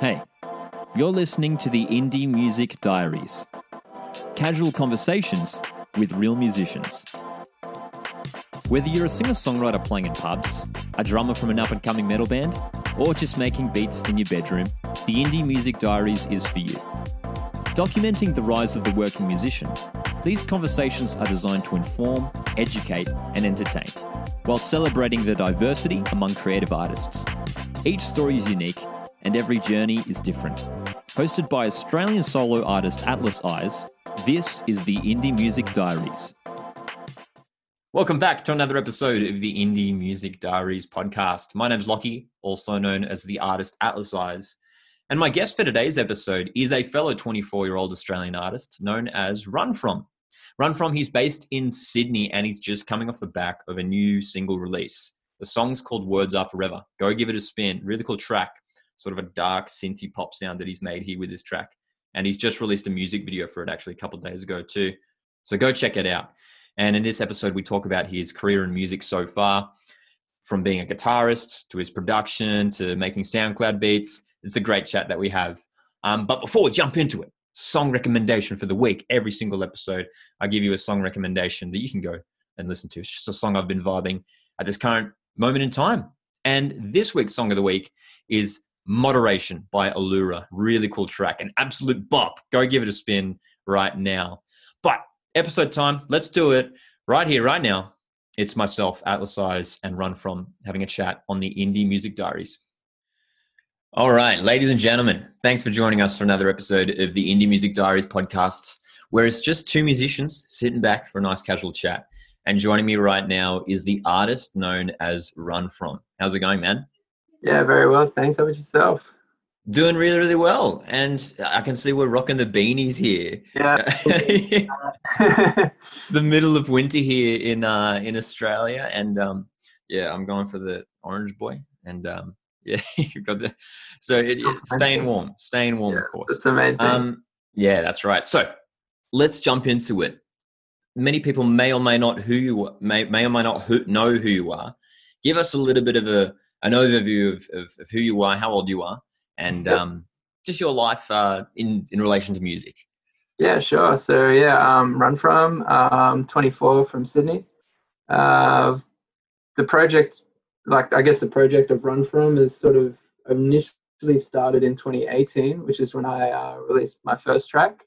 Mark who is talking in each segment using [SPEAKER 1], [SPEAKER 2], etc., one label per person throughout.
[SPEAKER 1] Hey, you're listening to the Indie Music Diaries casual conversations with real musicians. Whether you're a singer songwriter playing in pubs, a drummer from an up and coming metal band, or just making beats in your bedroom, the Indie Music Diaries is for you. Documenting the rise of the working musician, these conversations are designed to inform, educate, and entertain, while celebrating the diversity among creative artists. Each story is unique, and every journey is different. Hosted by Australian solo artist Atlas Eyes, this is the Indie Music Diaries. Welcome back to another episode of the Indie Music Diaries podcast. My name's Lockie, also known as the artist Atlas Eyes. And my guest for today's episode is a fellow 24 year old Australian artist known as Run From. Run From, he's based in Sydney and he's just coming off the back of a new single release. The song's called Words Are Forever. Go give it a spin. Really cool track, sort of a dark synthy pop sound that he's made here with this track. And he's just released a music video for it actually a couple days ago too. So go check it out. And in this episode, we talk about his career in music so far, from being a guitarist to his production to making SoundCloud beats. It's a great chat that we have. Um, but before we jump into it, song recommendation for the week. Every single episode, I give you a song recommendation that you can go and listen to. It's just a song I've been vibing at this current moment in time. And this week's song of the week is Moderation by Allura. Really cool track, an absolute bop. Go give it a spin right now. But episode time, let's do it right here, right now. It's myself, Atlas Eyes, and Run From having a chat on the Indie Music Diaries. All right, ladies and gentlemen, thanks for joining us for another episode of the Indie Music Diaries podcasts, where it's just two musicians sitting back for a nice casual chat. And joining me right now is the artist known as Run From. How's it going, man?
[SPEAKER 2] Yeah, very well. Thanks. How about yourself?
[SPEAKER 1] Doing really, really well. And I can see we're rocking the beanies here.
[SPEAKER 2] Yeah.
[SPEAKER 1] the middle of winter here in uh, in Australia. And um, yeah, I'm going for the orange boy. And um, yeah, you've got the so it, staying warm, staying warm,
[SPEAKER 2] yeah,
[SPEAKER 1] of course.
[SPEAKER 2] That's the main thing.
[SPEAKER 1] Um, yeah, that's right. So let's jump into it. Many people may or may not who you may may or may not who, know who you are. Give us a little bit of a an overview of, of, of who you are, how old you are, and um, just your life uh, in in relation to music.
[SPEAKER 2] Yeah, sure. So yeah, um, run from um, 24 from Sydney. Uh, the project, like I guess the project of Run From is sort of initially started in 2018, which is when I uh, released my first track,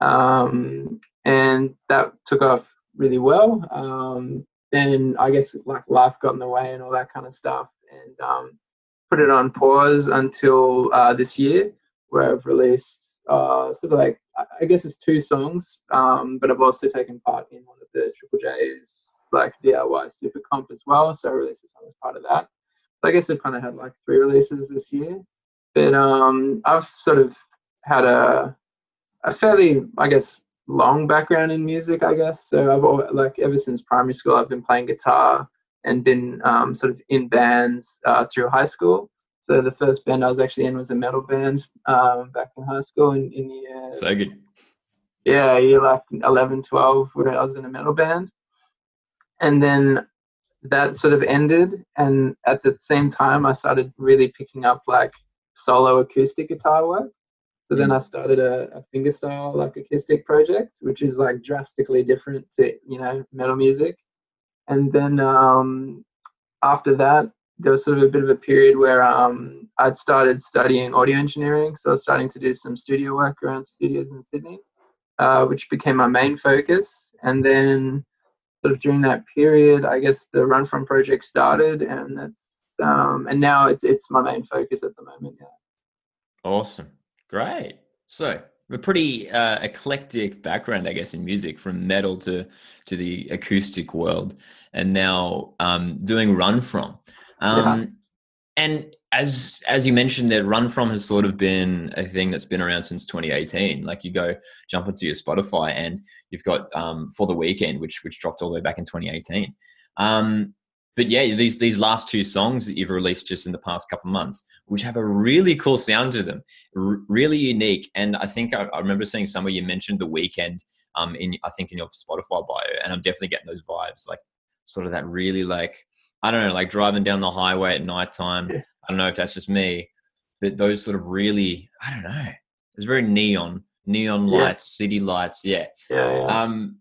[SPEAKER 2] um, and that took off really well. Um, then I guess like life got in the way and all that kind of stuff, and um, put it on pause until uh, this year, where I've released uh, sort of like I guess it's two songs, um, but I've also taken part in one of the Triple J's like DIY super comp as well. So I released a song as part of that. So I guess I've kind of had like three releases this year, but um, I've sort of had a a fairly I guess long background in music. I guess so. I've always, like ever since primary school, I've been playing guitar and been um, sort of in bands uh, through high school. So the first band I was actually in was a metal band um, back in high school in, in year,
[SPEAKER 1] So good.
[SPEAKER 2] yeah, year like 11, 12, where I was in a metal band. And then that sort of ended. And at the same time, I started really picking up like solo acoustic guitar work. So then I started a, a fingerstyle like acoustic project, which is like drastically different to, you know, metal music and then um, after that there was sort of a bit of a period where um, I'd started studying audio engineering, so I was starting to do some studio work around studios in Sydney, uh, which became my main focus. And then, sort of during that period, I guess the Run From project started, and that's um, and now it's it's my main focus at the moment. Yeah.
[SPEAKER 1] Awesome. Great. So a pretty uh, eclectic background, I guess, in music, from metal to to the acoustic world, and now um, doing Run From. Um,
[SPEAKER 2] Yeah.
[SPEAKER 1] And as as you mentioned, that Run From has sort of been a thing that's been around since 2018. Like you go jump into your Spotify, and you've got um, For the Weekend, which which dropped all the way back in 2018. Um, but yeah, these these last two songs that you've released just in the past couple of months, which have a really cool sound to them, r- really unique. And I think I, I remember seeing somewhere you mentioned the Weeknd um, in I think in your Spotify bio, and I'm definitely getting those vibes, like sort of that really like I don't know, like driving down the highway at nighttime.
[SPEAKER 2] Yeah.
[SPEAKER 1] I don't know if that's just me, but those sort of really I don't know. It's very neon, neon
[SPEAKER 2] Yeah.
[SPEAKER 1] lights, city lights. Yeah.
[SPEAKER 2] Yeah, yeah.
[SPEAKER 1] Um,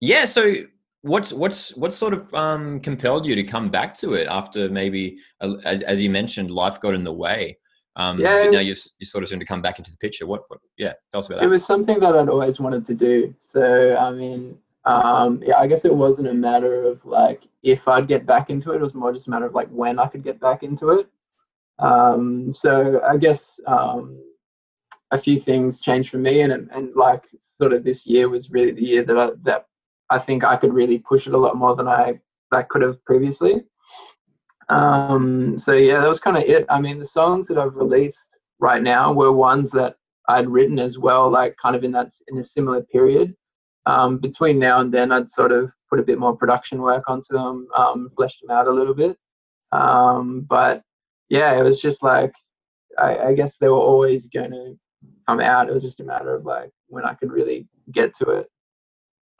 [SPEAKER 1] yeah. So what's what's what sort of um, compelled you to come back to it after maybe uh, as as you mentioned, life got in the way. Um,
[SPEAKER 2] Yeah.
[SPEAKER 1] now you're you're sort of seem to come back into the picture. What? what yeah. Tell us about that it
[SPEAKER 2] was something that I'd always wanted to do. So I mean, um, yeah, I guess it wasn't a matter of like if I'd get back into it. It was more just a matter of like when I could get back into it. Um, so I guess um, a few things changed for me, and and like sort of this year was really the year that I that I think I could really push it a lot more than I I could have previously. Um, so yeah, that was kind of it. I mean, the songs that I've released right now were ones that I'd written as well, like kind of in that in a similar period. Um, between now and then, I'd sort of put a bit more production work onto them, um, fleshed them out a little bit. Um, but yeah, it was just like I, I guess they were always going to come out. It was just a matter of like when I could really get to it.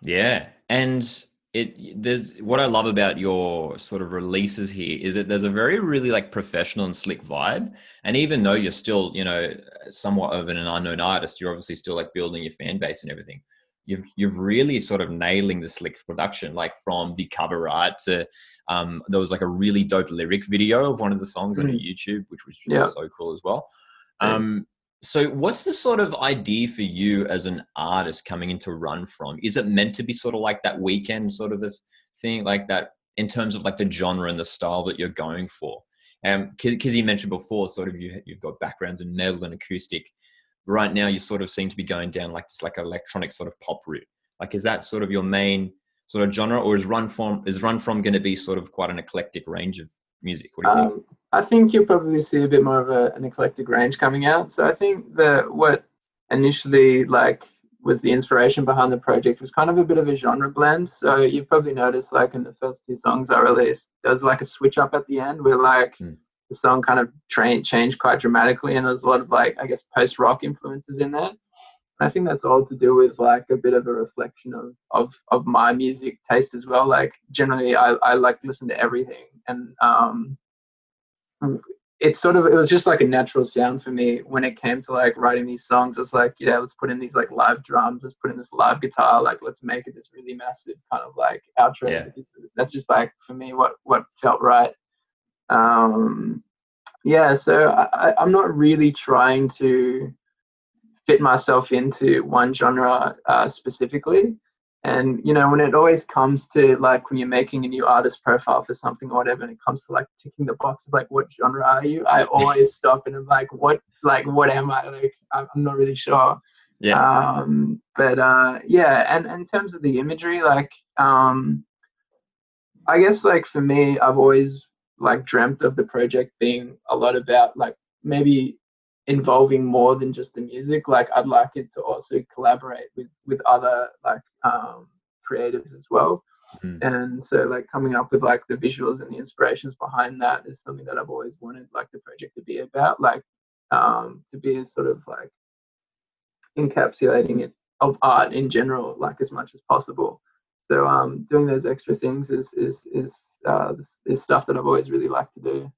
[SPEAKER 1] Yeah, and it there's what I love about your sort of releases here is that there's a very really like professional and slick vibe. And even though you're still you know somewhat of an unknown artist, you're obviously still like building your fan base and everything. You've you've really sort of nailing the slick production, like from the cover art to um, there was like a really dope lyric video of one of the songs on YouTube, which was just
[SPEAKER 2] Yeah.
[SPEAKER 1] so cool as well. Um, so, what's the sort of idea for you as an artist coming into Run From? Is it meant to be sort of like that Weeknd sort of a thing, like that in terms of like the genre and the style that you're going for? Um, because you mentioned before, sort of you you've got backgrounds in metal and acoustic. Right now, you sort of seem to be going down like this like electronic sort of pop route. Like, is that sort of your main sort of genre, or is Run From is Run From going to be sort of quite an eclectic range of music? What do you think?
[SPEAKER 2] I think you'll probably see a bit more of a, an eclectic range coming out. So I think that what initially like was the inspiration behind the project was kind of a bit of a genre blend. So you've probably noticed like in the first two songs I released, there's like a switch up at the end where like
[SPEAKER 1] Hmm.
[SPEAKER 2] the song kind of tra- changed quite dramatically and there's a lot of like I guess post rock influences in there. I think that's all to do with like a bit of a reflection of of of my music taste as well. Like generally, I I like listen to everything, and um, it's sort of it was just like a natural sound for me when it came to like writing these songs. It's like yeah, let's put in these like live drums, let's put in this live guitar, like let's make it this really massive kind of like outro.
[SPEAKER 1] Yeah.
[SPEAKER 2] That's just like for me what what felt right. Um, yeah, so I, I- I'm not really trying to fit myself into one genre uh, specifically. And you know, when it always comes to like when you're making a new artist profile for something or whatever, and it comes to like ticking the box of like what genre are you, I always stop and I'm like, what like what am I? Like I'm not really sure.
[SPEAKER 1] Yeah.
[SPEAKER 2] Um, but uh, yeah, and, and in terms of the imagery, like um, I guess like for me, I've always like dreamt of the project being a lot about like maybe involving more than just the music. Like I'd like it to also collaborate with with other like um, creatives as well.
[SPEAKER 1] Mm.
[SPEAKER 2] And so like coming up with like the visuals and the inspirations behind that is something that I've always wanted like the project to be about. Like um, to be sort of like encapsulating it of art in general, like as much as possible. So um, doing those extra things is is is uh, is stuff that I've always really liked to do.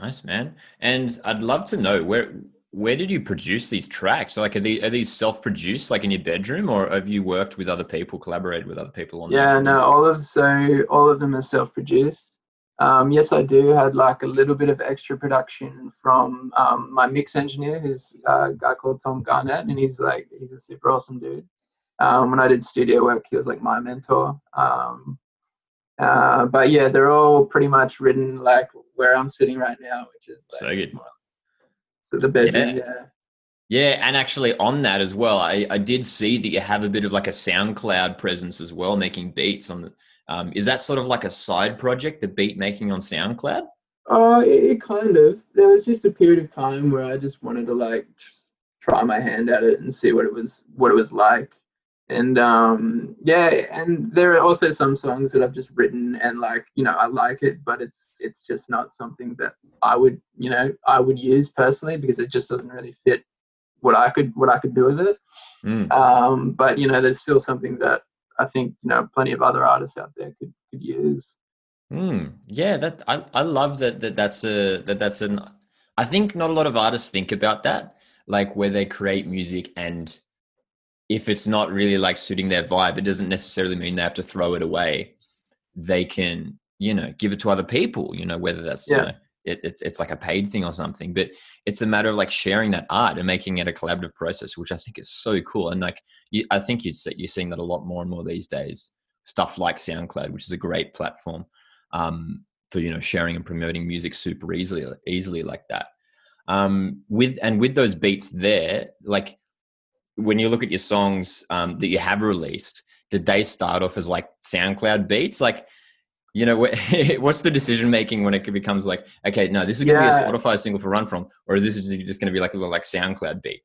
[SPEAKER 1] Nice man. And I'd love to know where where did you produce these tracks? So like are these are these self produced like in your bedroom or have you worked with other people, collaborated with other people on
[SPEAKER 2] Yeah, no, all of so all of them are self-produced. Um, yes, I do had like a little bit of extra production from um, my mix engineer, who's uh, a guy called Tom Garnett, and he's like he's a super awesome dude. Um, when I did studio work, he was like my mentor. Um, uh, but yeah, they're all pretty much written like where I'm sitting right now, which is like,
[SPEAKER 1] So good.
[SPEAKER 2] So the bedroom,
[SPEAKER 1] Yeah.
[SPEAKER 2] yeah.
[SPEAKER 1] Yeah, and actually on that as well, I, I did see that you have a bit of like a SoundCloud presence as well, making beats on the. Um, is that sort of like a side project, the beat making on SoundCloud?
[SPEAKER 2] Oh, it, it kind of. There was just a period of time where I just wanted to like try my hand at it and see what it was what it was like. And um yeah, and there are also some songs that I've just written and like, you know, I like it, but it's it's just not something that I would, you know, I would use personally because it just doesn't really fit what I could what I could do with it.
[SPEAKER 1] Mm.
[SPEAKER 2] Um but you know, there's still something that I think, you know, plenty of other artists out there could could use.
[SPEAKER 1] Mm, yeah, that I, I love that, that that's a that that's an I think not a lot of artists think about that, like where they create music and if it's not really like suiting their vibe, it doesn't necessarily mean they have to throw it away. They can, you know, give it to other people, you know, whether that's,
[SPEAKER 2] Yeah.
[SPEAKER 1] you know, it, it's, it's like a paid thing or something, but it's a matter of like sharing that art and making it a collaborative process, which I think is so cool. And like, you, I think you'd say, you're seeing that a lot more and more these days. Stuff like SoundCloud, which is a great platform um, for you know sharing and promoting music super easily, easily like that. Um, with and with those beats there, like when you look at your songs um, that you have released, did they start off as like SoundCloud beats? Like, you know, what's the decision making when it becomes like, okay, no, this is going to
[SPEAKER 2] Yeah.
[SPEAKER 1] be a Spotify single for Run From, or is this just going to be like a little like SoundCloud beat?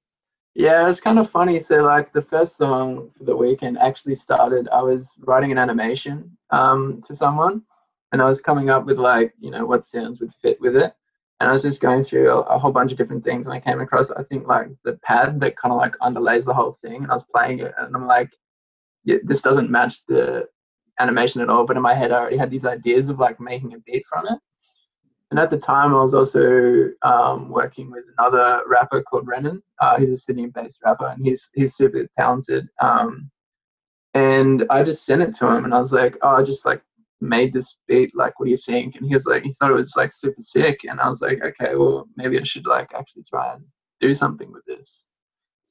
[SPEAKER 2] Yeah, it's kind of funny. So, like, the first song for the weekend actually started. I was writing an animation um, for someone, and I was coming up with like, you know, what sounds would fit with it. And I was just going through a, a whole bunch of different things, and I came across, I think, like the pad that kind of like underlays the whole thing. And I was playing it, and I'm like, yeah, this doesn't match the animation at all. But in my head, I already had these ideas of like making a beat from it. And at the time, I was also um, working with another rapper called Renan. Uh, he's a Sydney-based rapper, and he's he's super talented. Um, and I just sent it to him, and I was like, "Oh, I just like made this beat. Like, what do you think?" And he was like, he thought it was like super sick, and I was like, "Okay, well, maybe I should like actually try and do something with this."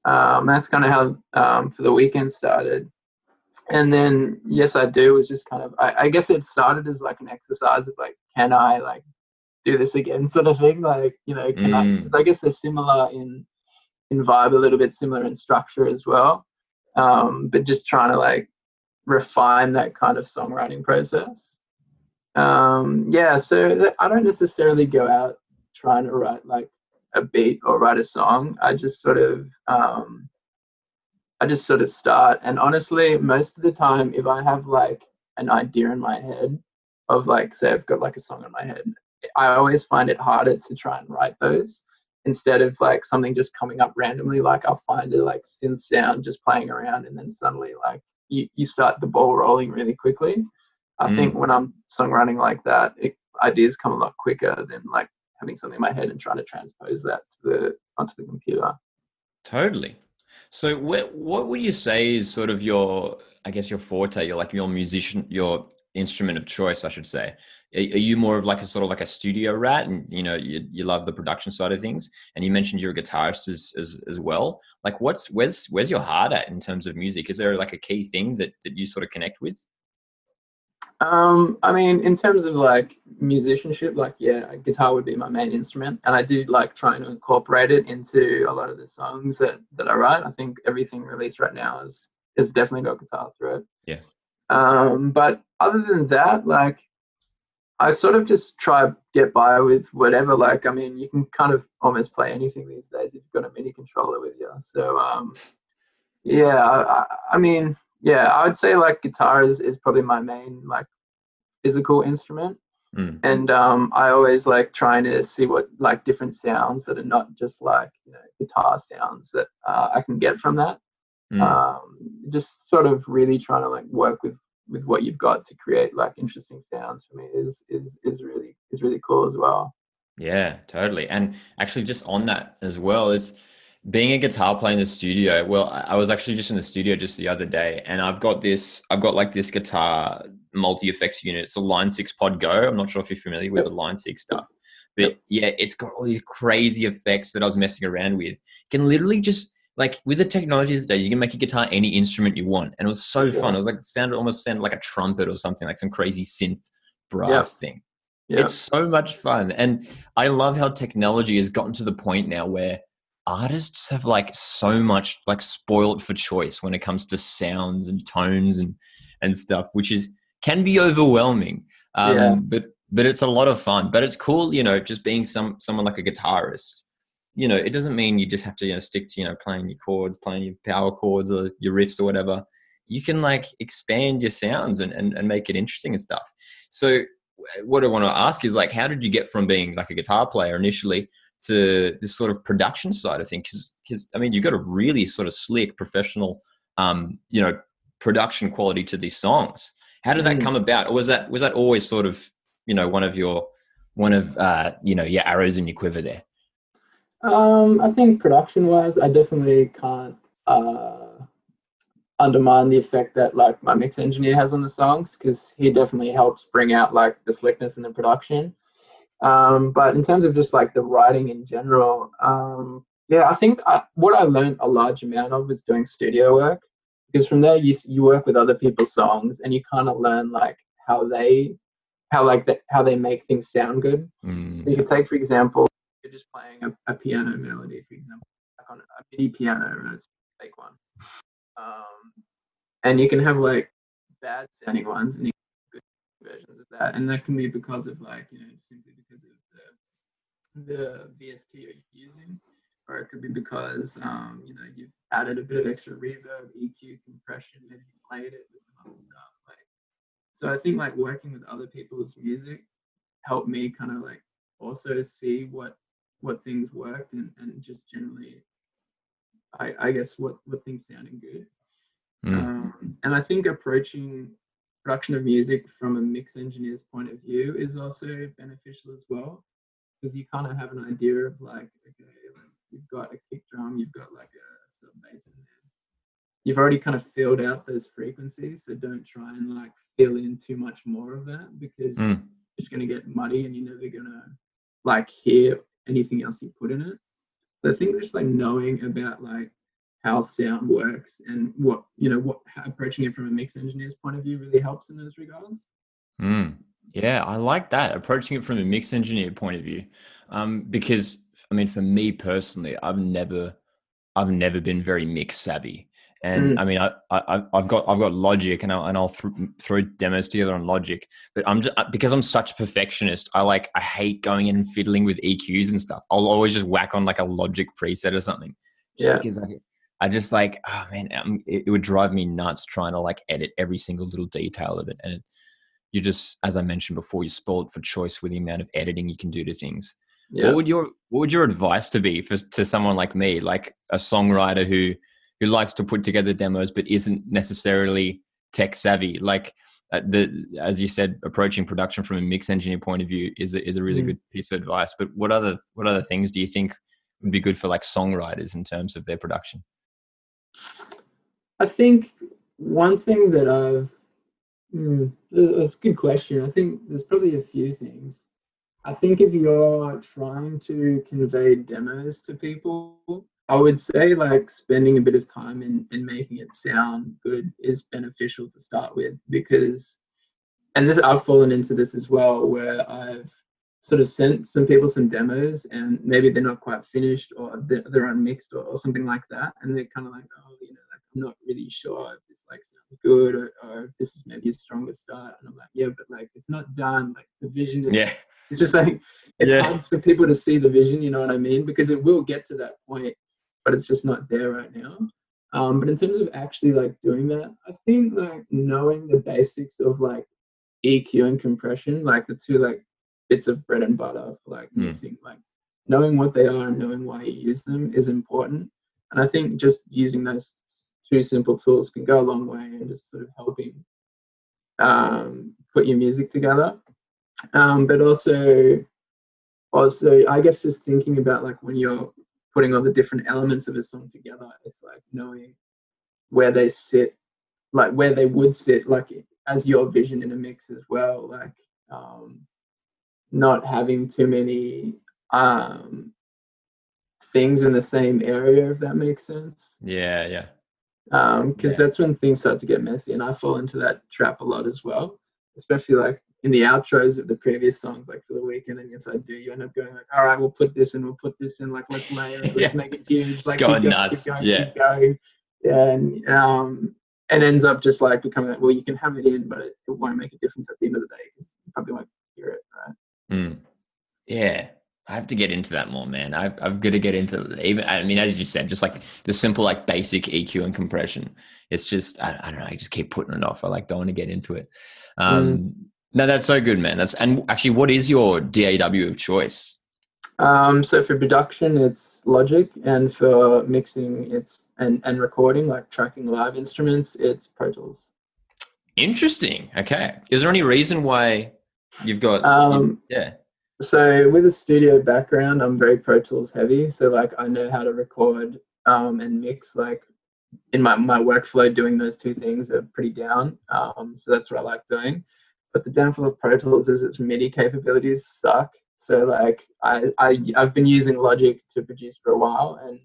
[SPEAKER 2] Um, that's kind of how um, for the weekend started. And then, yes, I do was just kind of, I, I guess it started as like an exercise of like, can I like do this again sort of thing like you know can I,
[SPEAKER 1] Mm.
[SPEAKER 2] 'cause I guess they're similar in in vibe a little bit similar in structure as well um but just trying to like refine that kind of songwriting process. Um yeah so i don't necessarily go out trying to write like a beat or write a song. I just sort of um i just sort of start. And honestly most of the time if i have like an idea in my head of like say i've got like a song in my head I always find it harder to try and write those. Instead of like something just coming up randomly. Like I'll find a like synth sound just playing around, and then suddenly like you, you start the ball rolling really quickly. I
[SPEAKER 1] Mm.
[SPEAKER 2] think when I'm songwriting like that, it, ideas come a lot quicker than like having something in my head and trying to transpose that to the onto the computer.
[SPEAKER 1] Totally. So, what what would you say is sort of your, I guess, your forte, your like your musician, your instrument of choice, I should say? Are, are you more of like a sort of like a studio rat, and you know, you, you love the production side of things? And you mentioned you're a guitarist as, as as well. Like, what's where's where's your heart at in terms of music? Is there like a key thing that that you sort of connect with?
[SPEAKER 2] Um, I mean, in terms of like musicianship, like yeah, guitar would be my main instrument, and I do like trying to incorporate it into a lot of the songs that that I write. I think everything released right now is is definitely got guitar through it.
[SPEAKER 1] Yeah.
[SPEAKER 2] Um, but other than that, like I sort of just try get by with whatever. Like, I mean, you can kind of almost play anything these days if you've got a MIDI controller with you. So, um, yeah, I, I, I mean, yeah, I would say like guitar is, is probably my main like physical instrument.
[SPEAKER 1] Mm.
[SPEAKER 2] And um, I always like trying to see what like different sounds that are not just like you know guitar sounds that uh, I can get from that.
[SPEAKER 1] Mm.
[SPEAKER 2] Um, just sort of really trying to like work with with what you've got to create like interesting sounds for me is is is really is really cool as well.
[SPEAKER 1] Yeah, totally. And actually, just on that as well, is being a guitar player in the studio. Well, I was actually just in the studio just the other day, and I've got this. I've got like this guitar multi effects unit. It's a Line Six Pod Go. I'm not sure if you're familiar with the Line Six stuff, but yeah, it's got all these crazy effects that I was messing around with. You can literally just like with the technology these days, you can make a guitar any instrument you want, and it was so fun. It was like it sounded almost sounded like a trumpet or something, like some crazy synth brass thing.
[SPEAKER 2] Yeah,
[SPEAKER 1] It's so much fun. And I love how technology has gotten to the point now where artists have like so much like spoiled for choice when it comes to sounds and tones and and stuff, which is can be overwhelming. Um
[SPEAKER 2] Yeah.
[SPEAKER 1] but but it's a lot of fun. But it's cool, you know, just being some someone like a guitarist. You know, it doesn't mean you just have to, you know, stick to, you know, playing your chords, playing your power chords or your riffs or whatever. You can like expand your sounds and, and, and make it interesting and stuff. So what I want to ask is like, how did you get from being like a guitar player initially to this sort of production side of things? Because I mean, you've got a really sort of slick professional, um, you know, production quality to these songs. How did that
[SPEAKER 2] Mm.
[SPEAKER 1] come about, or was that was that always sort of you know one of your one of uh, you know your arrows in your quiver there?
[SPEAKER 2] Um, I think production wise, I definitely can't uh, undermine the effect that like my mix engineer has on the songs because he definitely helps bring out like the slickness in the production. Um, but in terms of just like the writing in general, um, yeah, I think I, what I learned a large amount of was doing studio work because from there you you work with other people's songs and you kind of learn like how they how like the, how they make things sound good.
[SPEAKER 1] Mm.
[SPEAKER 2] So you could take for example, you're just playing a, a piano melody, for example, like on a MIDI piano, right? Take one, um, and you can have like bad sounding ones and good versions of that, and that can be because of like you know simply because of the the VST you're using or it could be because um, you know you've added a bit of extra reverb, EQ, compression, maybe you played it with some other stuff. Like, so I think like working with other people's music helped me kind of like also see what what things worked and, and just generally, I I guess what what things sounding good.
[SPEAKER 1] Mm.
[SPEAKER 2] Um, and I think approaching production of music from a mix engineer's point of view is also beneficial as well because you kind of have an idea of like okay like you've got a kick drum you've got like a sub bass in there you've already kind of filled out those frequencies so don't try and like fill in too much more of that because
[SPEAKER 1] Mm.
[SPEAKER 2] it's going to get muddy and you're never going to like hear anything else you put in it. So i think just like knowing about like how sound works and what you know what approaching it from a mix engineer's point of view really helps in those regards.
[SPEAKER 1] Mm. Yeah, I like that approaching it from a mix engineer point of view, um, because I mean, for me personally, I've never, I've never been very mix savvy, and
[SPEAKER 2] Mm.
[SPEAKER 1] I mean, I, I, I've got, I've got Logic, and I'll, and I'll th- throw demos together on Logic, but I'm just because I'm such a perfectionist. I like, I hate going in and fiddling with EQs and stuff. I'll always just whack on like a Logic preset or something,
[SPEAKER 2] Yeah.
[SPEAKER 1] because I, I just like, oh man, um, it, it would drive me nuts trying to like edit every single little detail of it, and it, you just as i mentioned before you're spoiled for choice with the amount of editing you can do to things
[SPEAKER 2] yeah
[SPEAKER 1] what would your what would your advice to be for to someone like me like a songwriter who who likes to put together demos but isn't necessarily tech savvy like uh, the as you said approaching production from a mix engineer point of view is a, is a really
[SPEAKER 2] Mm.
[SPEAKER 1] good piece of advice but what other what other things do you think would be good for like songwriters in terms of their production
[SPEAKER 2] I think one thing that I've hmm, that's, that's a good question. I think there's probably a few things. I think if you're trying to convey demos to people, I would say like spending a bit of time in, in making it sound good is beneficial to start with because and this I've fallen into this as well where I've sort of sent some people some demos and maybe they're not quite finished or they're, they're unmixed or, or something like that. And they're kind of like oh you know like i'm not really sure if this like sounds good or, or if this is maybe a stronger start. And i'm like yeah but like it's not done. Like the vision is,
[SPEAKER 1] yeah.
[SPEAKER 2] it's just like it's
[SPEAKER 1] Yeah.
[SPEAKER 2] hard for people to see the vision you know what i mean? Because it will get to that point but it's just not there right now. Um, but in terms of actually like doing that i think like knowing the basics of like eq and compression like the two like bits of bread and butter for like
[SPEAKER 1] Mm.
[SPEAKER 2] mixing like knowing what they are and knowing why you use them is important. And i think just using those two simple tools can go a long way in just sort of helping um, put your music together. Um, but also also i guess just thinking about like when you're putting all the different elements of a song together it's like knowing where they sit like where they would sit like as your vision in a mix as well like um not having too many um things in the same area if that makes sense
[SPEAKER 1] yeah yeah
[SPEAKER 2] um because
[SPEAKER 1] Yeah.
[SPEAKER 2] that's when things start to get messy and i fall into that trap a lot as well especially like in the outros of the previous songs like for the weekend and yes i do you end up going like all right we'll put this in we'll put this in like let's layer it let's
[SPEAKER 1] Yeah.
[SPEAKER 2] make it huge like
[SPEAKER 1] going
[SPEAKER 2] keep
[SPEAKER 1] nuts,
[SPEAKER 2] going,
[SPEAKER 1] yeah.
[SPEAKER 2] going. yeah and um and ends up just like becoming like well you can have it in but it, it won't make a difference at the end of the day because you probably won't hear it right
[SPEAKER 1] Mm. Yeah, I have to get into that more, man. I've I've got to get into even. I mean, as you said, just like the simple like basic EQ and compression. It's just I, I don't know. I just keep putting it off. I like don't want to get into it. Um, No, that's so good, man. That's and actually, what is your DAW of choice?
[SPEAKER 2] Um, so for production, it's Logic, and for mixing, it's and and recording, like tracking live instruments, it's Pro Tools.
[SPEAKER 1] Interesting. Okay. Is there any reason why you've got?
[SPEAKER 2] Um,
[SPEAKER 1] yeah.
[SPEAKER 2] so with a studio background, I'm very Pro Tools heavy. So like I know how to record um, and mix. Like in my my workflow, doing those two things are pretty down. Um, so that's what I like doing. But the downfall of Pro Tools is its MIDI capabilities suck. So like I, I I've been using Logic to produce for a while, and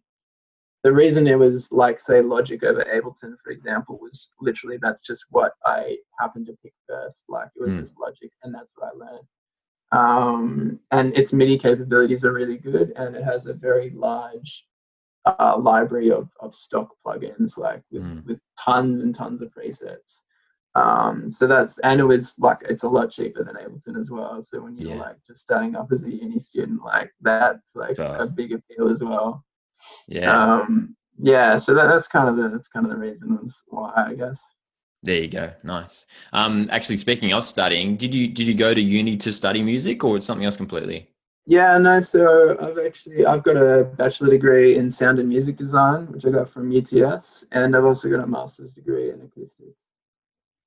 [SPEAKER 2] the reason it was like say Logic over Ableton, for example, was literally that's just what I happened to pick first. Like it was mm. just Logic, and that's what I learned. Um, and its MIDI capabilities are really good, and it has a very large uh, library of, of stock plugins, like with, mm. with tons and tons of presets. Um, so that's and it was like it's a lot cheaper than Ableton as well. So when you're yeah. like just starting off as a uni student, like that's like a big appeal as well.
[SPEAKER 1] Yeah.
[SPEAKER 2] Um, yeah. So that, that's kind of the that's kind of the reasons why I guess.
[SPEAKER 1] There you go. Nice. Um, actually, speaking of studying, did you did you go to uni to study music, or something else completely?
[SPEAKER 2] Yeah, no. So I've actually I've got a bachelor degree in sound and music design, which I got from UTS, and I've also got a master's degree in acoustics.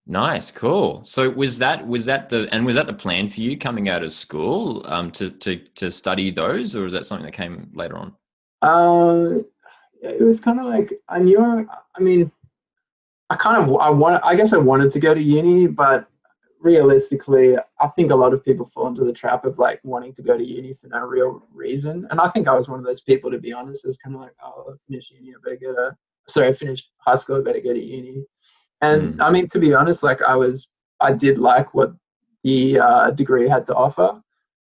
[SPEAKER 1] Nice, cool. So was that was that the and was that the plan for you coming out of school um, to to to study those, or is that something that came later on?
[SPEAKER 2] Um, it was kind of like I knew. I mean, I kind of I want. I guess I wanted to go to uni, but realistically, I think a lot of people fall into the trap of like wanting to go to uni for no real reason. And I think I was one of those people, to be honest. It's kind of like, oh, I finished uni, I better go to. Sorry, I finished high school, I better go to uni. And mm. I mean, to be honest, like I was, I did like what the uh, degree had to offer.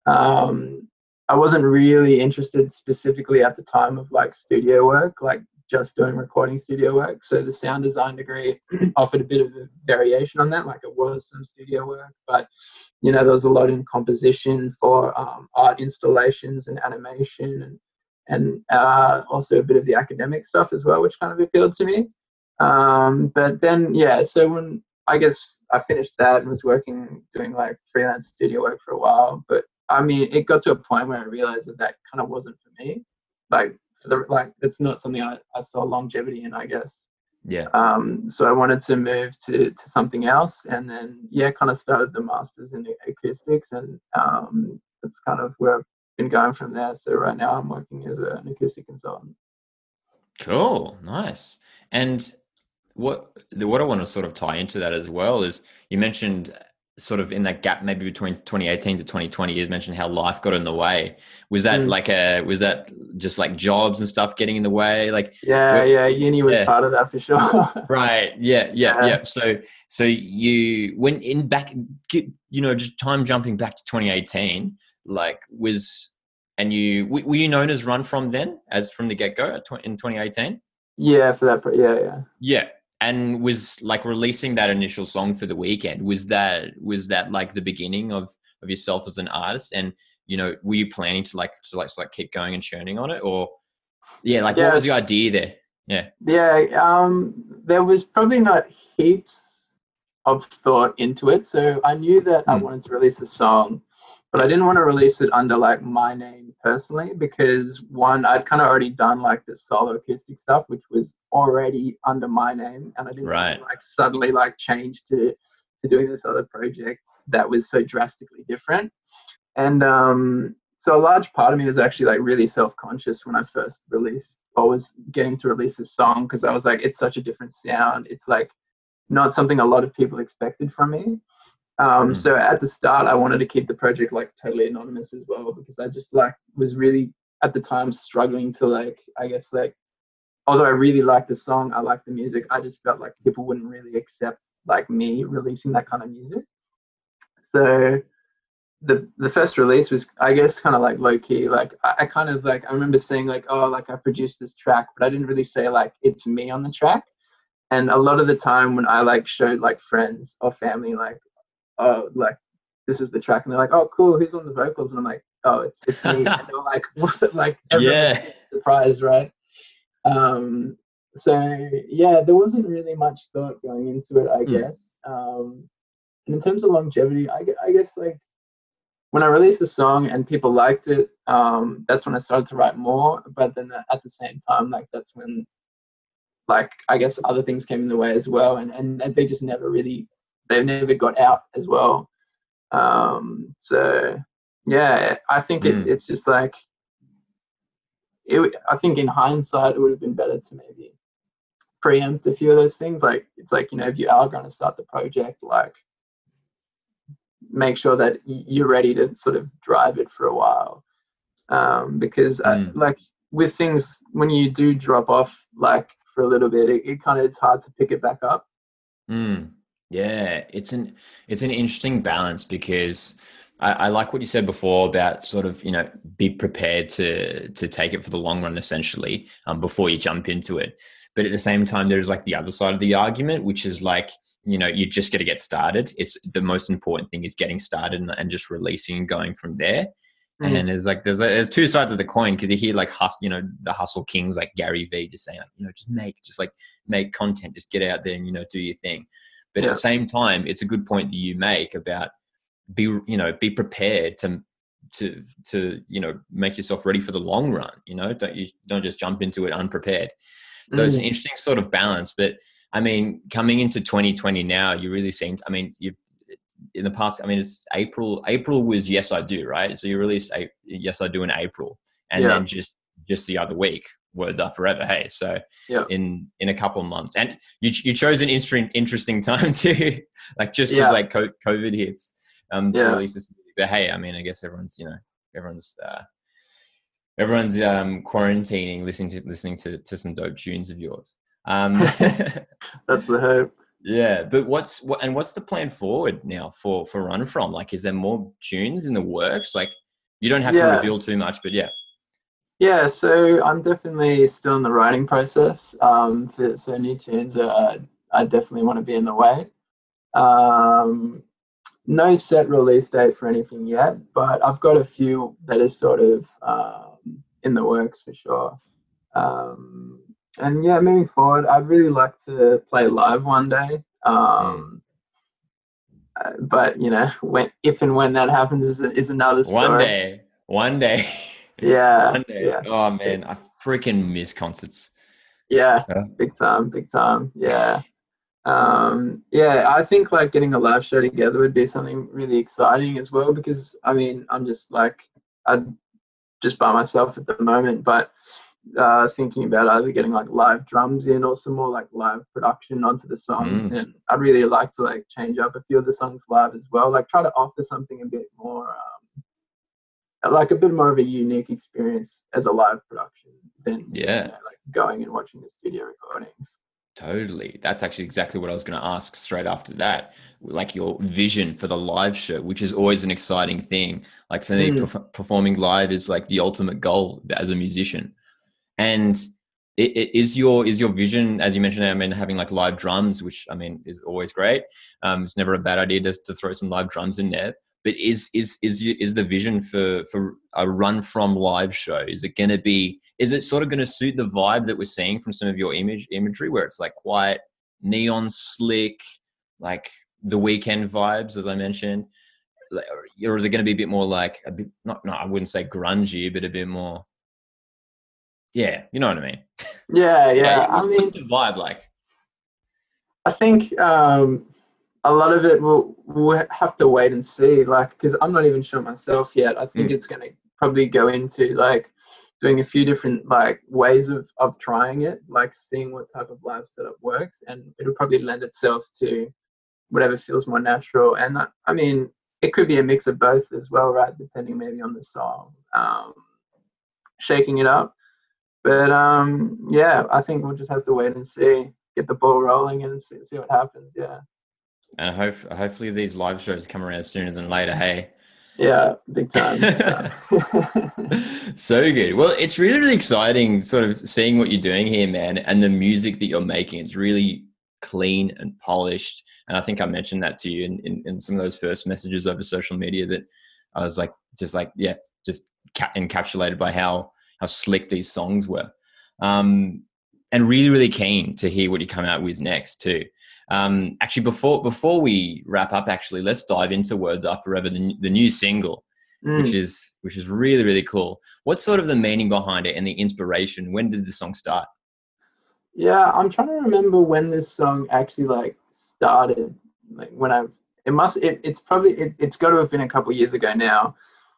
[SPEAKER 2] Um, I wasn't really interested specifically at the time of like studio work, like just doing recording studio work. So the sound design degree offered a bit of a variation on that, like it was some studio work, but you know there was a lot in composition for um, art installations and animation and and uh, also a bit of the academic stuff as well, which kind of appealed to me. Um, but then, yeah, so when I guess I finished that and was working, doing like freelance studio work for a while. But I mean, it got to a point where I realized that that kind of wasn't for me. Like, for the like, it's not something I, I saw longevity in, I guess.
[SPEAKER 1] Yeah.
[SPEAKER 2] Um, so I wanted to move to, to something else, and then yeah, kind of started the masters in acoustics, and um, that's kind of where I've been going from there. So right now I'm working as an acoustic consultant.
[SPEAKER 1] Cool, nice. And what what I want to sort of tie into that as well is you mentioned sort of in that gap maybe between 2018 to 2020 you mentioned how life got in the way. Was that mm. like a was that just like jobs and stuff getting in the way? Like
[SPEAKER 2] yeah yeah uni was yeah. part of that for sure.
[SPEAKER 1] Right yeah, yeah, yeah. yeah. So so you when in back you know just time jumping back to 2018 like was and you were you known as run from then as from the get-go in 2018
[SPEAKER 2] yeah for that yeah yeah.
[SPEAKER 1] Yeah and was like releasing that initial song for the weekend was that was that like the beginning of of yourself as an artist? And you know were you planning to like to like, to like keep going and churning on it? Or yeah like what was the idea there? Yeah.
[SPEAKER 2] Yeah um there was probably not heaps of thought into it. So i knew that mm. i hmm. wanted to release a song but I didn't want to release it under like my name personally because one, I'd kind of already done like the solo acoustic stuff, which was already under my name, and I didn't
[SPEAKER 1] right.
[SPEAKER 2] like suddenly like change to to doing this other project that was so drastically different. And um, so a large part of me was actually like really self conscious when I first released or was getting to release this song because I was like, it's such a different sound. It's like not something a lot of people expected from me. Um, mm. So at the start, I wanted to keep the project like totally anonymous as well because I just like was really at the time struggling to like I guess like although I really liked the song, I liked the music, I just felt like people wouldn't really accept like me releasing that kind of music. So the the first release was I guess kind of like low key. Like I, I kind of like I remember saying like oh like I produced this track, but I didn't really say like it's me on the track. And a lot of the time when I like showed like friends or family like oh, like this is the track, and they're like, oh, cool, who's on the vocals? And I'm like, oh, it's, it's me. and they're like, what? like,
[SPEAKER 1] yeah,
[SPEAKER 2] surprise, right? Um, so yeah, there wasn't really much thought going into it, I mm. guess. Um, and in terms of longevity, I, I guess like when I released the song and people liked it, um, that's when I started to write more. But then at the same time, like that's when, like I guess other things came in the way as well, and and they just never really they've never got out as well. Um, so yeah, I think it,
[SPEAKER 1] Mm.
[SPEAKER 2] it's just like it. I think in hindsight, it would have been better to maybe preempt a few of those things. Like it's like you know, if you are going to start the project, like make sure that you're ready to sort of drive it for a while, um, because I,
[SPEAKER 1] Mm.
[SPEAKER 2] like with things when you do drop off like for a little bit, it, it kind of it's hard to pick it back up.
[SPEAKER 1] Mm, yeah, it's an it's an interesting balance because I, I like what you said before about sort of you know be prepared to to take it for the long run essentially um, before you jump into it. But at the same time, there's like the other side of the argument, which is like you know you just got to get started. It's the most important thing is getting started and, and just releasing and going from there.
[SPEAKER 2] Mm.
[SPEAKER 1] And there's like there's there's two sides of the coin because you hear like hus- you know the hustle kings like Gary Vee just saying like you know just make just like make content just get out there and you know do your thing. But at the same time, it's a good point that you make about be you know be prepared to to to you know make yourself ready for the long run. You know don't you don't just jump into it unprepared. So it's an
[SPEAKER 2] Mm.
[SPEAKER 1] interesting sort of balance. But I mean, coming into 2020 now, you really seem. I mean, you in the past. I mean, it's April. April was yes, I do, right? So you released a yes, I do in April, and
[SPEAKER 2] Yeah.
[SPEAKER 1] then just just the other week, words are forever. Hey, so
[SPEAKER 2] Yeah.
[SPEAKER 1] in in a couple of months, and you you chose an interesting interesting time too, like just
[SPEAKER 2] Yeah.
[SPEAKER 1] as like COVID hits, um, to
[SPEAKER 2] Yeah.
[SPEAKER 1] release this. Music. But hey, I mean, I guess everyone's you know everyone's. uh Everyone's um, quarantining, listening to listening to, to some dope tunes of yours. Um,
[SPEAKER 2] That's the hope.
[SPEAKER 1] yeah, but what's what and what's the plan forward now for for Run From? Like, is there more tunes in the works? Like, you don't have to reveal too much, but yeah.
[SPEAKER 2] Yeah, so I'm definitely still in the writing process. Um, for, so new tunes, uh, I definitely want to be in the way. Um, no set release date for anything yet, but I've got a few that is sort of um, in the works for sure. Um, and yeah, moving forward, I'd really like to play live one day. Um, uh, but you know, when if and when that happens is, is another story.
[SPEAKER 1] One day, one day,
[SPEAKER 2] Yeah, yeah.
[SPEAKER 1] Oh man, I freaking miss concerts.
[SPEAKER 2] Yeah,
[SPEAKER 1] Yeah.
[SPEAKER 2] big time, big time. Yeah. Um, yeah, I think like getting a live show together would be something really exciting as well because I mean, I'm just like, I'm just by myself at the moment, but uh, thinking about either getting like live drums in or some more like live production onto the songs.
[SPEAKER 1] Mm.
[SPEAKER 2] And I'd really like to like change up a few of the songs live as well, like try to offer something a bit more, um, like a bit more of a unique experience as a live production than you
[SPEAKER 1] Yeah.
[SPEAKER 2] know, like going and watching the studio recordings.
[SPEAKER 1] Totally. That's actually exactly what I was going to ask straight after that. Like your vision for the live show, which is always an exciting thing. Like for me,
[SPEAKER 2] Mm.
[SPEAKER 1] perf- performing live is like the ultimate goal as a musician. And it, it is your is your vision, as you mentioned, I mean, having like live drums, which I mean is always great. Um, it's never a bad idea to, to throw some live drums in there. But is is is is the vision for for a run from live show? Is it going to be? Is it sort of going to suit the vibe that we're seeing from some of your image imagery, where it's like quiet, neon slick, like the Weeknd vibes, as I mentioned? Or is it going to be a bit more like a bit not? No, I wouldn't say grungy, but a bit more. Yeah, you know what I mean.
[SPEAKER 2] Yeah, yeah. I mean,
[SPEAKER 1] what's the vibe like?
[SPEAKER 2] I think um, a lot of it will we'll have to wait and see. Like, because I'm not even sure myself yet. I think
[SPEAKER 1] Mm.
[SPEAKER 2] it's going to probably go into like doing a few different like ways of of trying it, like seeing what type of live setup works, and it'll probably lend itself to whatever feels more natural. And I, I mean, it could be a mix of both as well, right? Depending maybe on the song, um, shaking it up. But um, yeah, I think we'll just have to wait and see, get the ball rolling, and see, see what happens. Yeah,
[SPEAKER 1] And hope hopefully these live shows come around sooner than later. Hey.
[SPEAKER 2] yeah, big time.
[SPEAKER 1] so good. Well, it's really, really exciting sort of seeing what you're doing here, man, and the music that you're making. It's really clean and polished. And I think I mentioned that to you in, in, in some of those first messages over social media that I was like, just like, yeah, just ca- encapsulated by how, how slick these songs were. Um, and really, really keen to hear what you come out with next too. Um, actually, before before we wrap up, actually, let's dive into "Words Are Forever," the, the new single
[SPEAKER 2] Mm.
[SPEAKER 1] which is which is really really cool. What's sort of the meaning behind it and the inspiration? When did the song start?
[SPEAKER 2] Yeah, I'm trying to remember when this song actually like started. Like when I, it must, it, it's probably, it, it's got to have been a couple years ago now.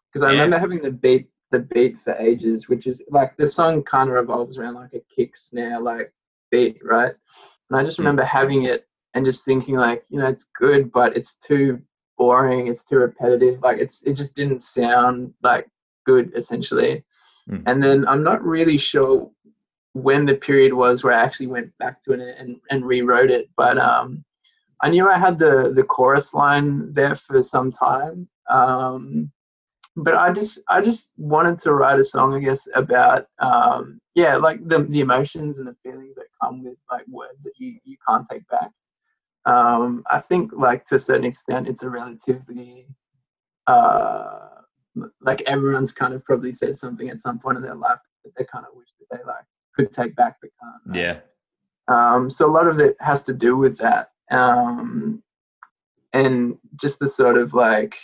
[SPEAKER 2] because I
[SPEAKER 1] Yeah.
[SPEAKER 2] remember having the beat the beat for ages, which is like the song kind of revolves around like a kick snare like beat, right? And I just
[SPEAKER 1] Mm.
[SPEAKER 2] remember having it and just thinking like, you know, it's good, but it's too boring, it's too repetitive, like it's it just didn't sound like good essentially.
[SPEAKER 1] Mm.
[SPEAKER 2] And then I'm not really sure when the period was where I actually went back to it and, and rewrote it, but um I knew I had the the chorus line there for some time. Um, but I just I just wanted to write a song, I guess, about um, yeah, like the the emotions and the feelings that come with like words that you you can't take back. Um, I think like to a certain extent, it's a relatively uh, like everyone's kind of probably said something at some point in their life that they kind of wish that they like could take back but can't. right?
[SPEAKER 1] Yeah.
[SPEAKER 2] Um, so a lot of it has to do with that. Um, and just the sort of like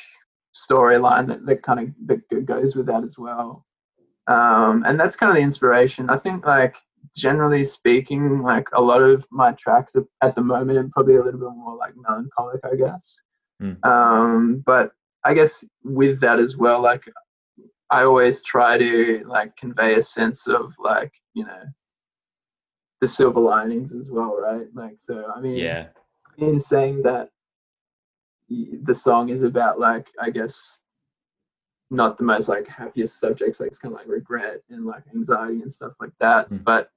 [SPEAKER 2] storyline that, that kind of that goes with that as well. Um, and that's kind of the inspiration. I think like generally speaking, like a lot of my tracks are, at the moment are probably a little bit more like melancholic, I guess.
[SPEAKER 1] Mm.
[SPEAKER 2] Um, but I guess with that as well, like I always try to like convey a sense of like, you know, the silver linings as well, right? Like, so I mean,
[SPEAKER 1] Yeah.
[SPEAKER 2] in saying that the song is about like, I guess, not the most like happiest subjects, like it's kind of like regret and like anxiety and stuff like that.
[SPEAKER 1] Mm.
[SPEAKER 2] But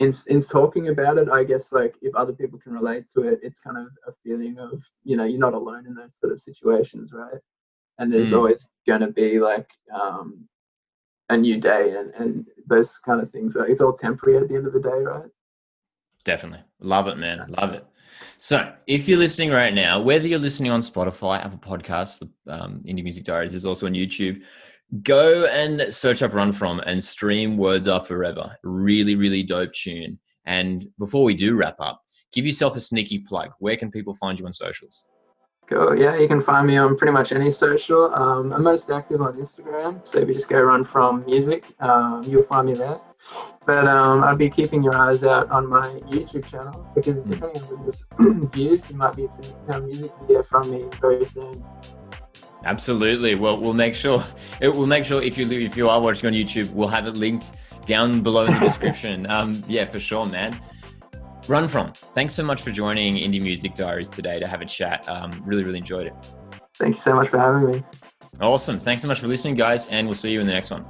[SPEAKER 2] in in talking about it, I guess like if other people can relate to it, it's kind of a feeling of you know you're not alone in those sort of situations, right? And there's
[SPEAKER 1] Mm.
[SPEAKER 2] always going to be like um, a new day and and those kind of things. Like, it's all temporary at the end of the day, right?
[SPEAKER 1] Definitely. Love it, man. Love it. So, if you're listening right now, whether you're listening on Spotify, Apple Podcasts, the um, Indie Music Diaries is also on YouTube, go and search up Run From and stream Words Are Forever. Really, really dope tune. And before we do wrap up, give yourself a sneaky plug. Where can people find you on socials?
[SPEAKER 2] Cool. Yeah, you can find me on pretty much any social. Um, I'm most active on Instagram, so if you just go run from music, um, you'll find me there. But um, I'll be keeping your eyes out on my YouTube channel because
[SPEAKER 1] Mm.
[SPEAKER 2] depending on this views, you might be seeing a music video from me very soon.
[SPEAKER 1] Absolutely. Well, we'll make sure it will make sure if you if you are watching on YouTube, we'll have it linked down below in the description. um, yeah, for sure, man. Run from. Thanks so much for joining Indie Music Diaries today to have a chat. Um, really, really enjoyed it.
[SPEAKER 2] Thank you so much for having me.
[SPEAKER 1] Awesome. Thanks so much for listening, guys, and we'll see you in the next one.